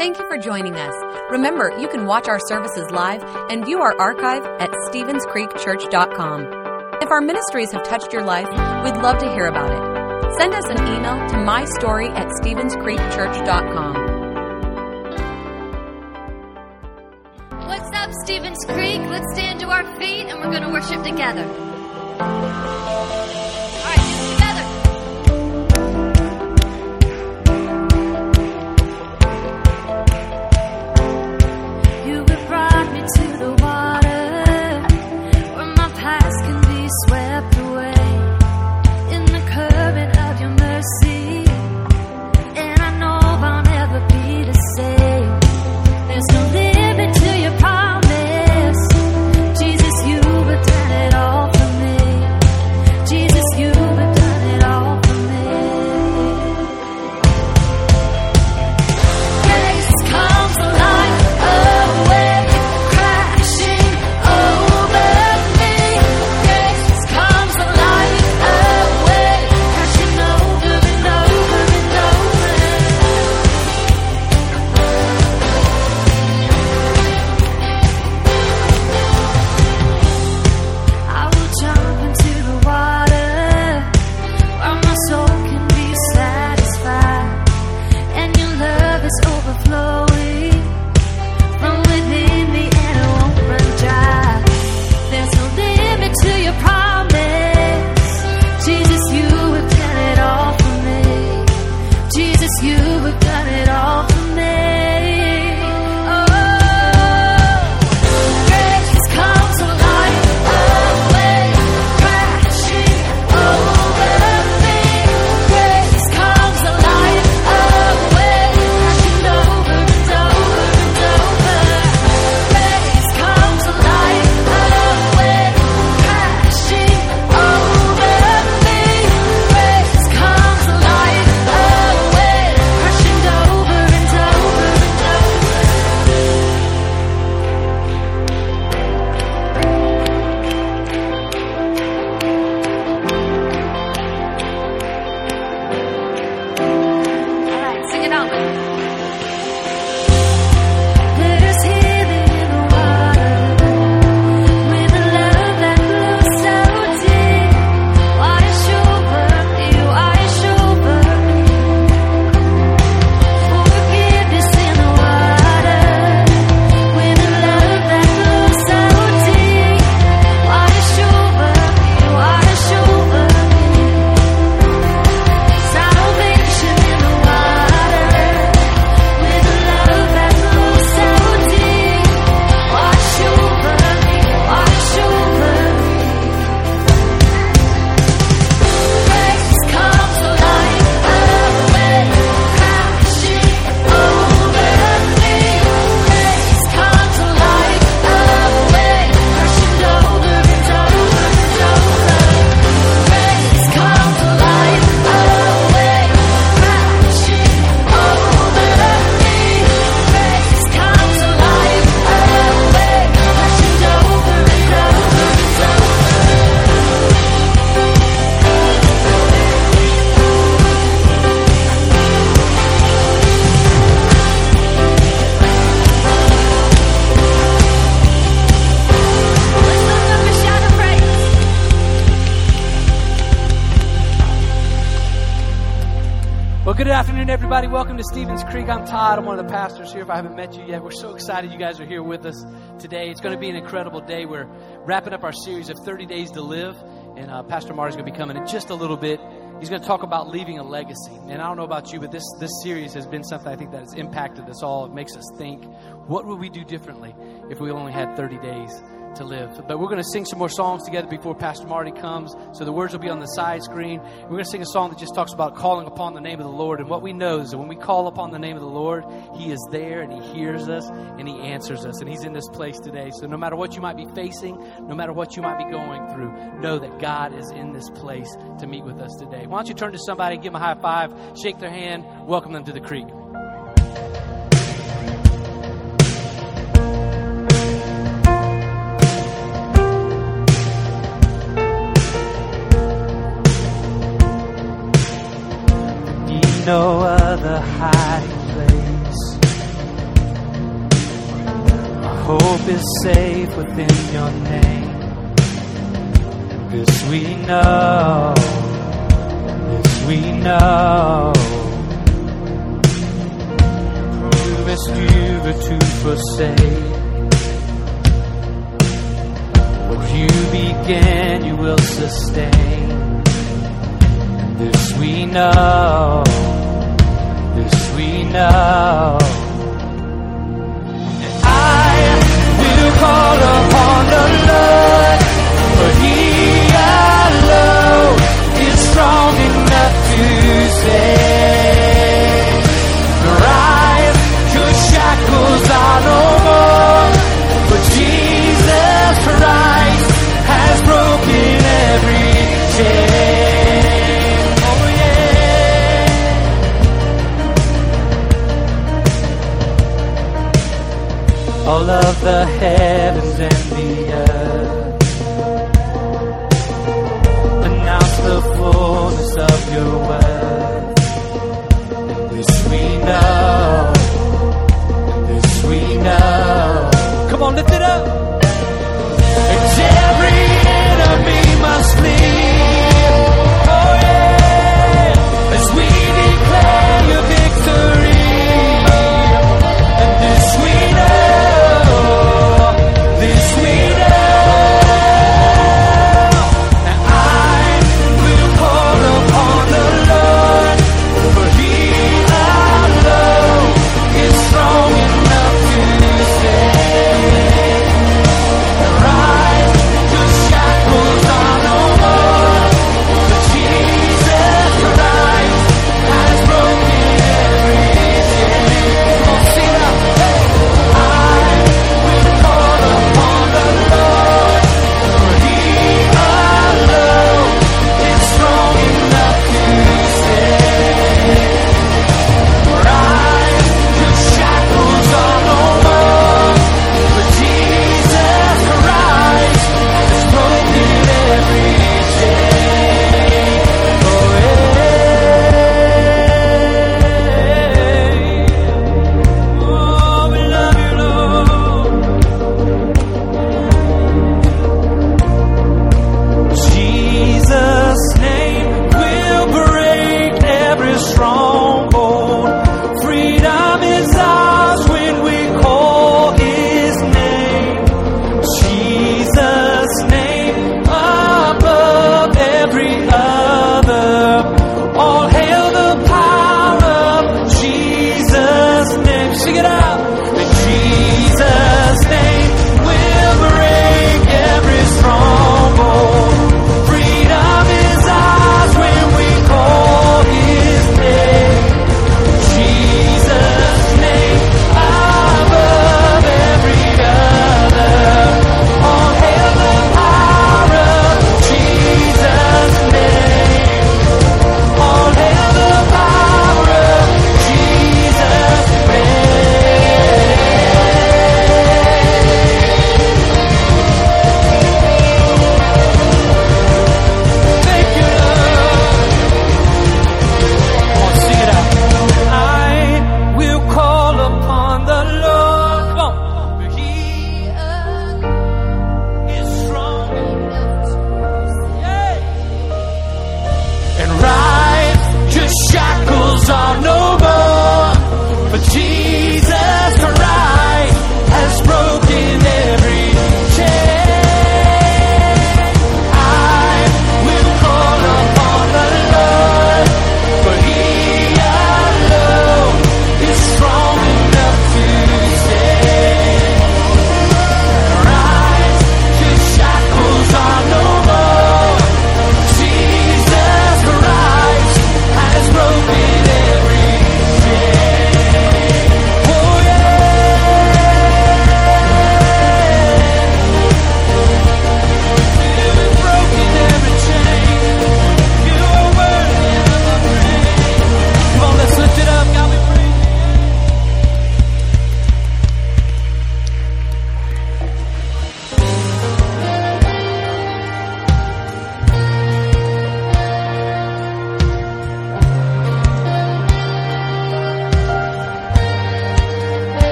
Thank you for joining us. Remember, you can watch our services live and view our archive at StevensCreekChurch.com. If our ministries have touched your life, we'd love to hear about it. Send us an email to mystory at StevensCreekChurch.com. What's up, Stevens Creek? Let's stand to our feet and we're going to worship together. Love is everybody. Welcome to Stevens Creek. I'm Todd. I'm one of the pastors here. If I haven't met you yet, we're so excited you guys are here with us today. It's going to be an incredible day. We're wrapping up our series of 30 Days to Live, and uh, Pastor Marty's going to be coming in just a little bit. He's going to talk about leaving a legacy. And I don't know about you, but this, this series has been something I think that has impacted us all. It makes us think, what would we do differently if we only had 30 days to live. But we're going to sing some more songs together before Pastor Marty comes. So the words will be on the side screen. We're going to sing a song that just talks about calling upon the name of the Lord. And what we know is that when we call upon the name of the Lord, He is there and He hears us and He answers us. And He's in this place today. So no matter what you might be facing, no matter what you might be going through, know that God is in this place to meet with us today. Why don't you turn to somebody, give them a high five, shake their hand, welcome them to the creek. is safe within your name. This we know, this we know. Whom is never to forsake. What you began, you will sustain. This we know, this we know. say all of the heavens and the earth. Announce the fullness of your word. This we know. This we know. Come on, lift it up. It's every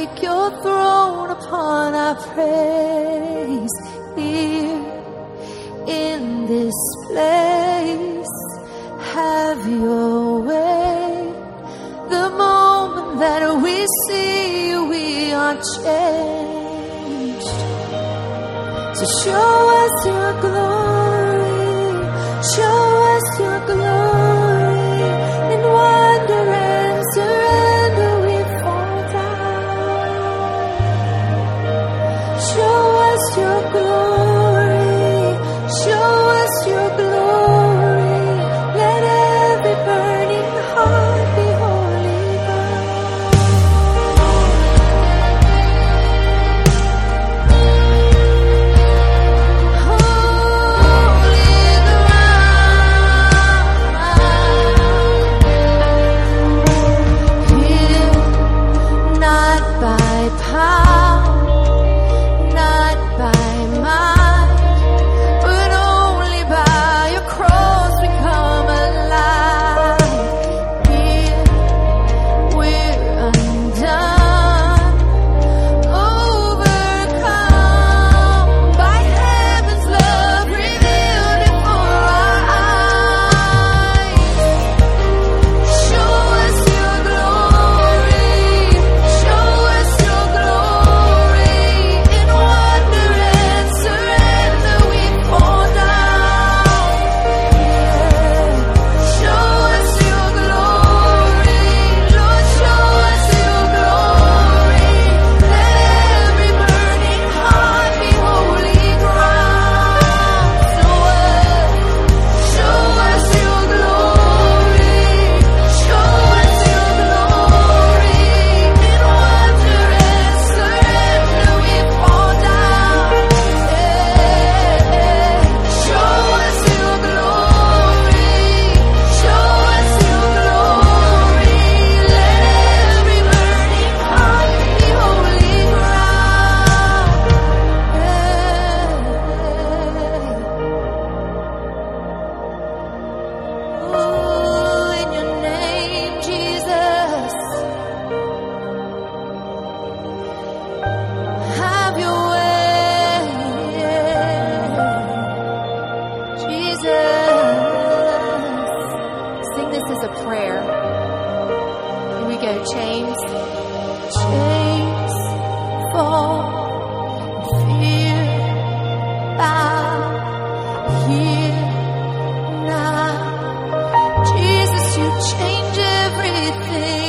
make your throne upon our praise here in this place. Have your way. The moment that we see you, we are changed. So show us your glory. everything.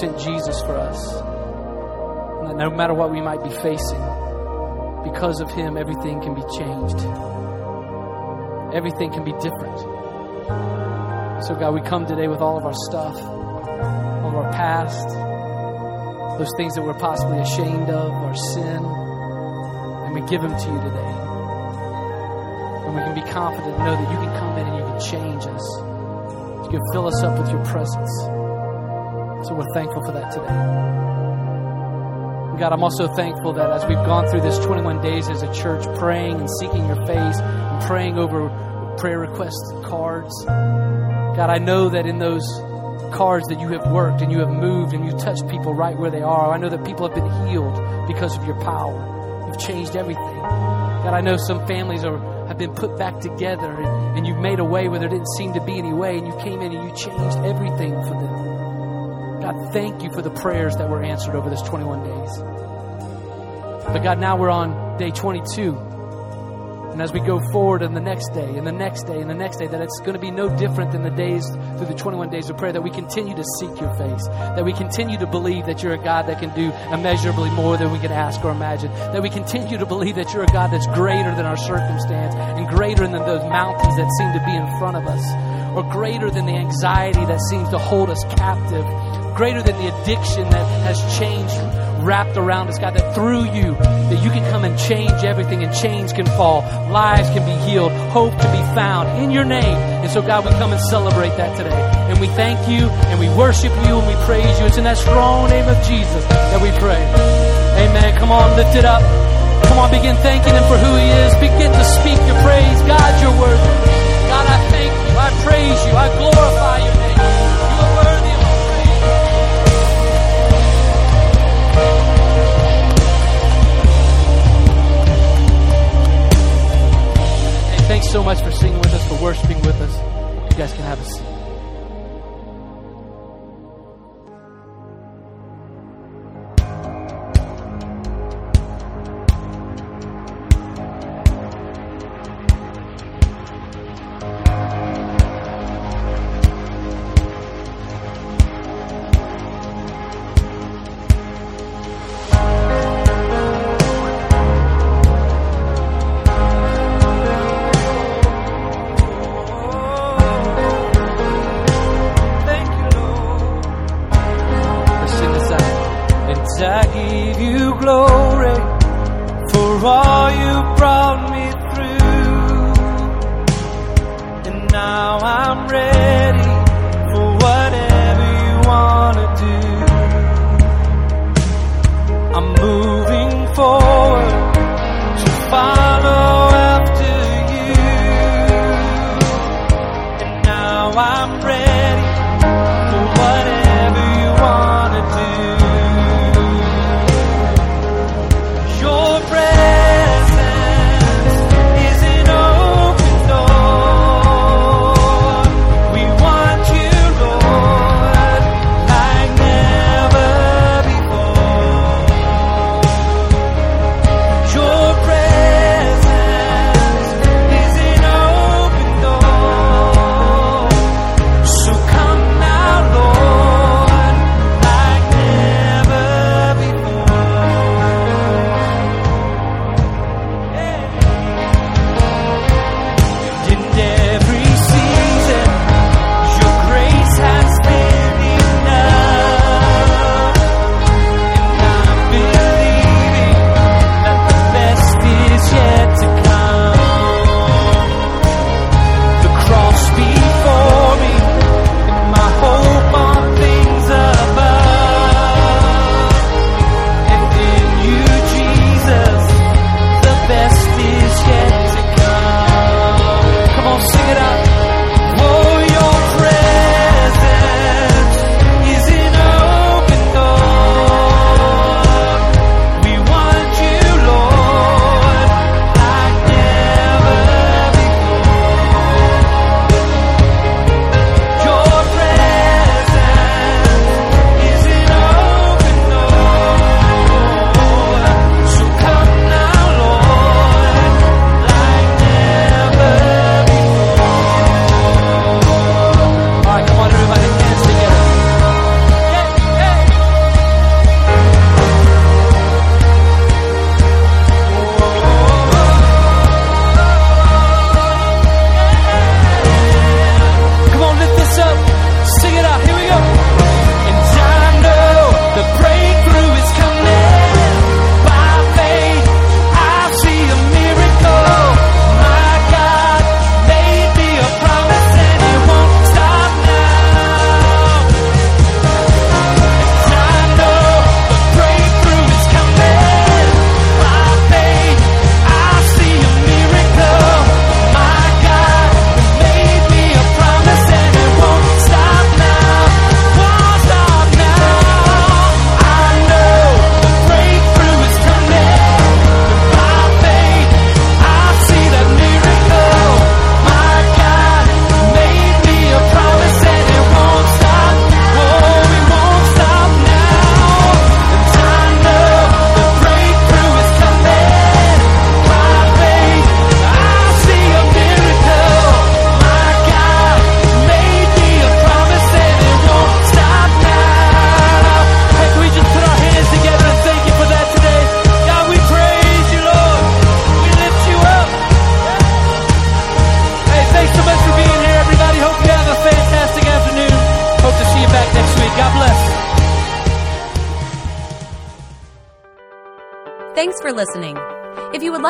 Sent Jesus for us. And that no matter what we might be facing, because of him, everything can be changed. Everything can be different. So, God, we come today with all of our stuff, all of our past, those things that we're possibly ashamed of, our sin, and we give them to you today. And we can be confident know that you can come in and you can change us. You can fill us up with your presence. So we're thankful for that today. God, I'm also thankful that as we've gone through this 21 days as a church, praying and seeking your face and praying over prayer request cards, God, I know that in those cards that you have worked and you have moved and you touched people right where they are. I know that people have been healed because of your power. You've changed everything. God, I know some families are have been put back together and, and you've made a way where there didn't seem to be any way and you came in and you changed everything for them. God, thank you for the prayers that were answered over this 21 days. But God, now we're on day 22. And as we go forward in the next day, and the next day, and the next day, that it's going to be no different than the days through the 21 days of prayer, that we continue to seek your face, that we continue to believe that you're a God that can do immeasurably more than we can ask or imagine, that we continue to believe that you're a God that's greater than our circumstance and greater than those mountains that seem to be in front of us, or greater than the anxiety that seems to hold us captive, greater than the addiction that has changed wrapped around us, God, that through you, that you can come and change everything and chains can fall, lives can be healed, hope can be found in your name. And so, God, we come and celebrate that today. And we thank you and we worship you and we praise you. It's in that strong name of Jesus that we pray. Amen. Come on, lift it up. Come on, begin thanking him for who he is. Begin to speak your praise. God, you're worthy. God, I thank you. I praise you. I glorify. You so much for singing with us, for worshiping with us. You guys can have a seat.